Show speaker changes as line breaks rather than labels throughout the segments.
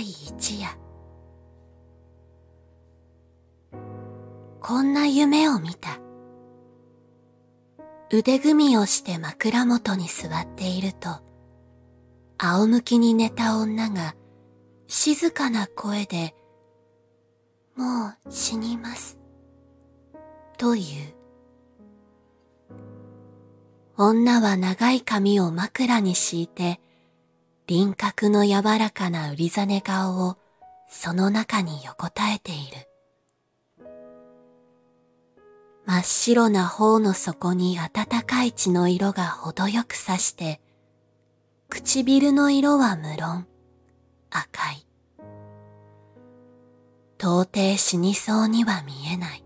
第一夜。こんな夢を見た。腕組みをして枕元に座っていると、仰向きに寝た女が静かな声で、もう死にます。という。女は長い髪を枕に敷いて、輪郭の柔らかな売りざ顔をその中に横たえている。真っ白な頬の底に暖かい血の色が程よくさして、唇の色は無論赤い。到底死にそうには見えない。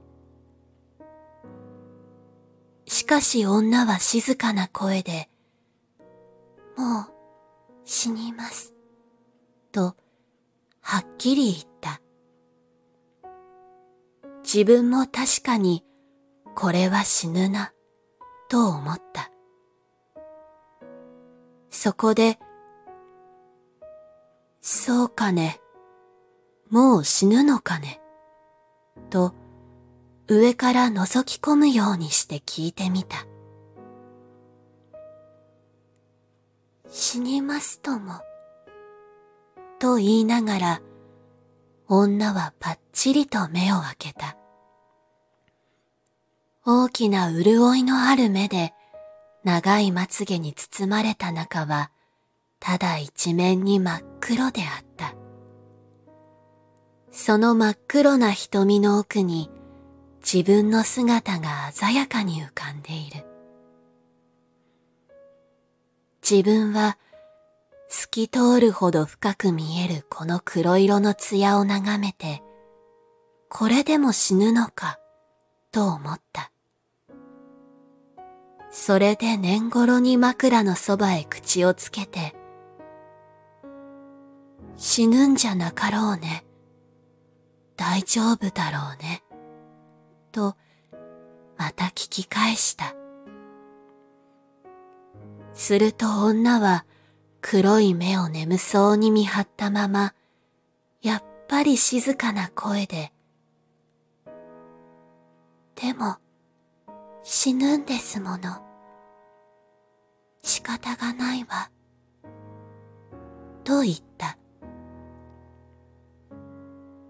しかし女は静かな声で、もう死にます。と、はっきり言った。自分も確かに、これは死ぬな、と思った。そこで、そうかね、もう死ぬのかね、と、上から覗き込むようにして聞いてみた。ますとも。と言いながら、女はぱっちりと目を開けた。大きな潤いのある目で、長いまつげに包まれた中は、ただ一面に真っ黒であった。その真っ黒な瞳の奥に、自分の姿が鮮やかに浮かんでいる。自分は透き通るほど深く見えるこの黒色の艶を眺めて、これでも死ぬのか、と思った。それで年頃に枕のそばへ口をつけて、死ぬんじゃなかろうね。大丈夫だろうね。と、また聞き返した。すると女は黒い目を眠そうに見張ったまま、やっぱり静かな声で、でも、死ぬんですもの。仕方がないわ。と言った。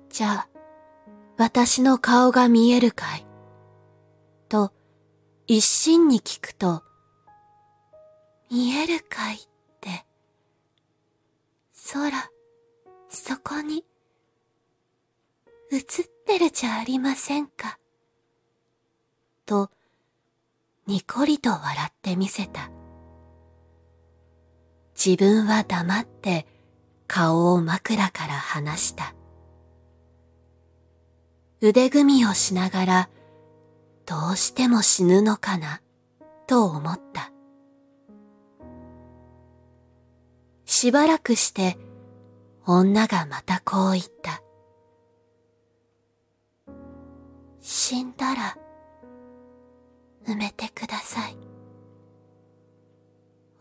じゃあ、私の顔が見えるかい？と、一心に聞くと、見えるかい、空、そこに、映ってるじゃありませんか。と、にこりと笑ってみせた。自分は黙って顔を枕から離した。腕組みをしながら、どうしても死ぬのかな、と思った。しばらくして、女がまたこう言った。死んだら、埋めてください。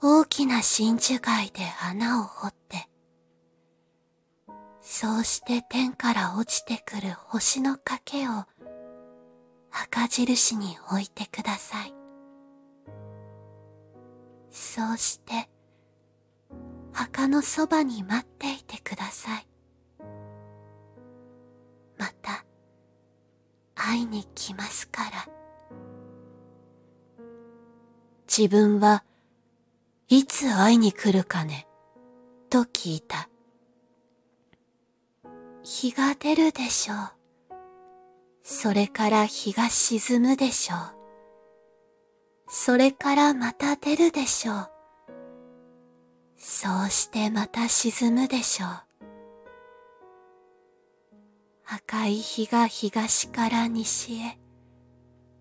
大きな真珠貝で穴を掘って、そうして天から落ちてくる星の賭けを赤印に置いてください。そうして、墓のそばに待っていてください。また、会いに来ますから。自分はいつ会いに来るかね？と聞いた。日が出るでしょう。それから日が沈むでしょう。それからまた出るでしょう。そうしてまた沈むでしょう。赤い日が東から西へ、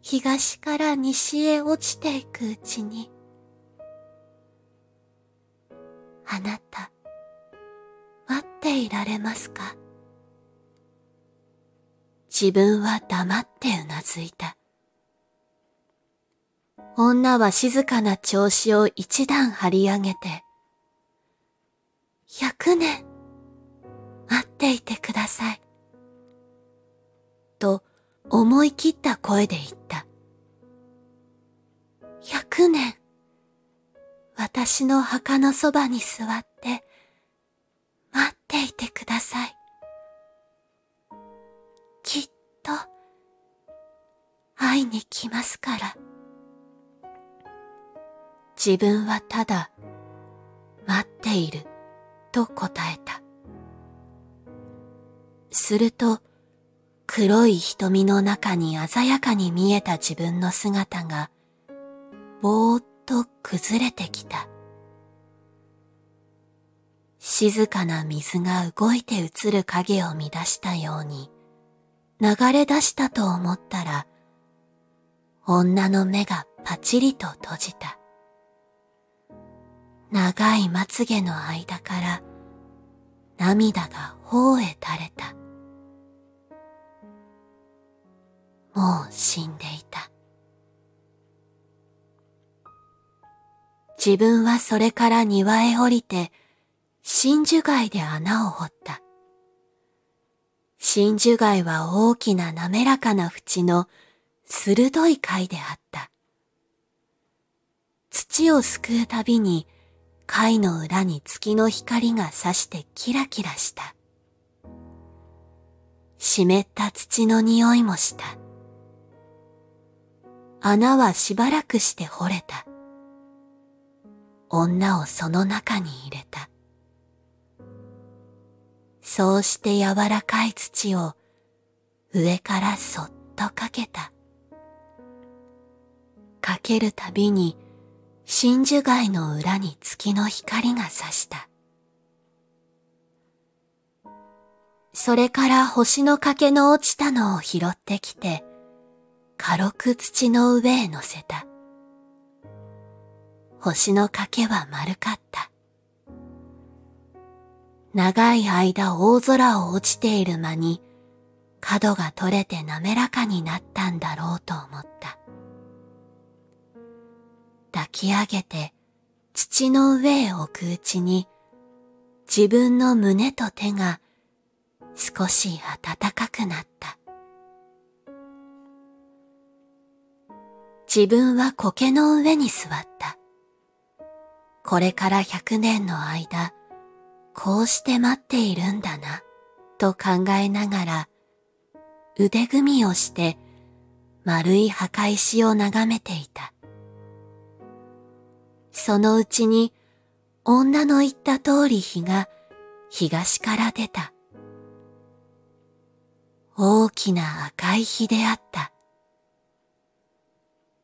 東から西へ落ちていくうちに、あなた、待っていられますか？自分は黙ってうなずいた。女は静かな調子を一段張り上げて、百年、待っていてください。と思い切った声で言った。百年、私の墓のそばに座って待っていてください。きっと会いに来ますから。自分はただ待っていると答えた。すると黒い瞳の中に鮮やかに見えた自分の姿がぼーっと崩れてきた。静かな水が動いて映る影を乱したように流れ出したと思ったら女の目がパチリと閉じた。長いまつげの間から涙が頬へ垂れた。もう死んでいた。自分はそれから庭へ降りて真珠貝で穴を掘った。真珠貝は大きな滑らかな縁の鋭い貝であった。土をすくうたびに貝の裏に月の光が差してキラキラした。湿った土の匂いもした。穴はしばらくして掘れた。女をその中に入れた。そうして柔らかい土を上からそっとかけた。かけるたびに真珠貝の裏に月の光が差した。それから星の欠けの落ちたのを拾ってきて、軽く土の上へ乗せた。星の欠けは丸かった。長い間大空を落ちている間に角が取れて滑らかになったんだろうと思った。抱き上げて土の上へ置くうちに自分の胸と手が少し暖かくなった。自分は苔の上に座った。これから百年の間、こうして待っているんだな、と考えながら、腕組みをして丸い墓石を眺めていた。そのうちに女の言った通り日が東から出た。大きな赤い日であった。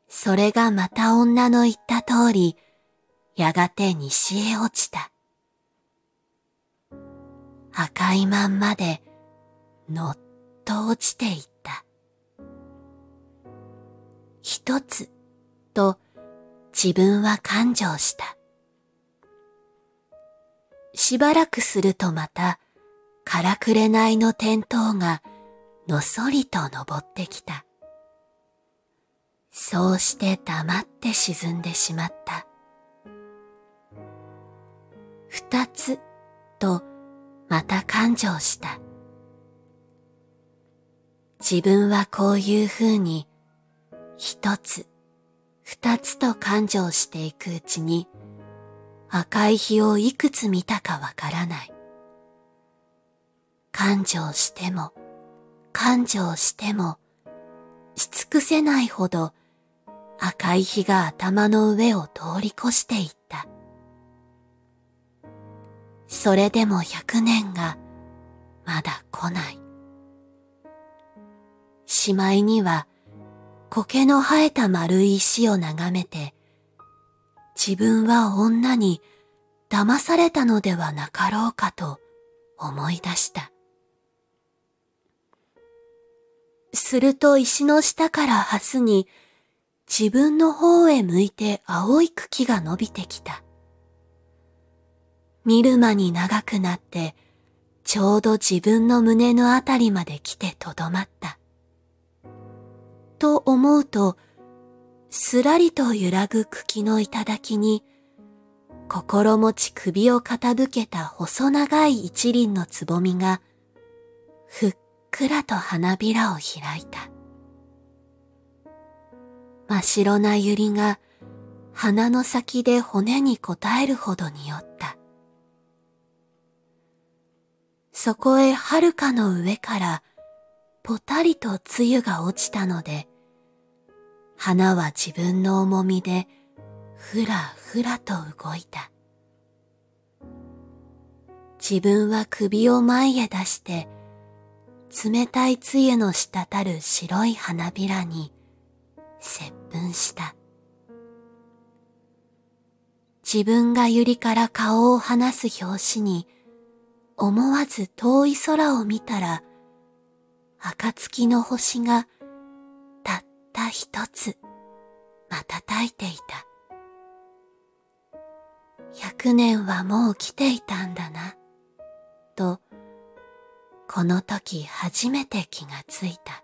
それがまた女の言った通り、やがて西へ落ちた。赤いまんまでのっと落ちていった。一つと自分は感情した。しばらくするとまた、からくれないの点灯がのそりと登ってきた。そうして黙って沈んでしまった。二つとまた感情した。自分はこういうふうに一つ二つと感情していくうちに赤い日をいくつ見たかわからない。感情しても感情してもし尽くせないほど赤い日が頭の上を通り越していった。それでも百年がまだ来ない。しまいには苔の生えた丸い石を眺めて、自分は女に騙されたのではなかろうかと思い出した。すると石の下からハスに自分の方へ向いて青い茎が伸びてきた。見る間に長くなってちょうど自分の胸のあたりまで来てとどまった。と思うと、すらりと揺らぐ茎の頂に、心持ち首を傾けた細長い一輪のつぼみが、ふっくらと花びらを開いた。真っ白な百合が鼻の先で骨に応えるほどにおった。そこへ遥かの上からぽたりと露が落ちたので、花は自分の重みでふらふらと動いた。自分は首を前へ出して、冷たい露の滴る白い花びらに接吻した。自分が百合から顔を離す拍子に、思わず遠い空を見たら、暁の星がった一つ瞬いていた。百年はもう来ていたんだな、と、この時初めて気がついた。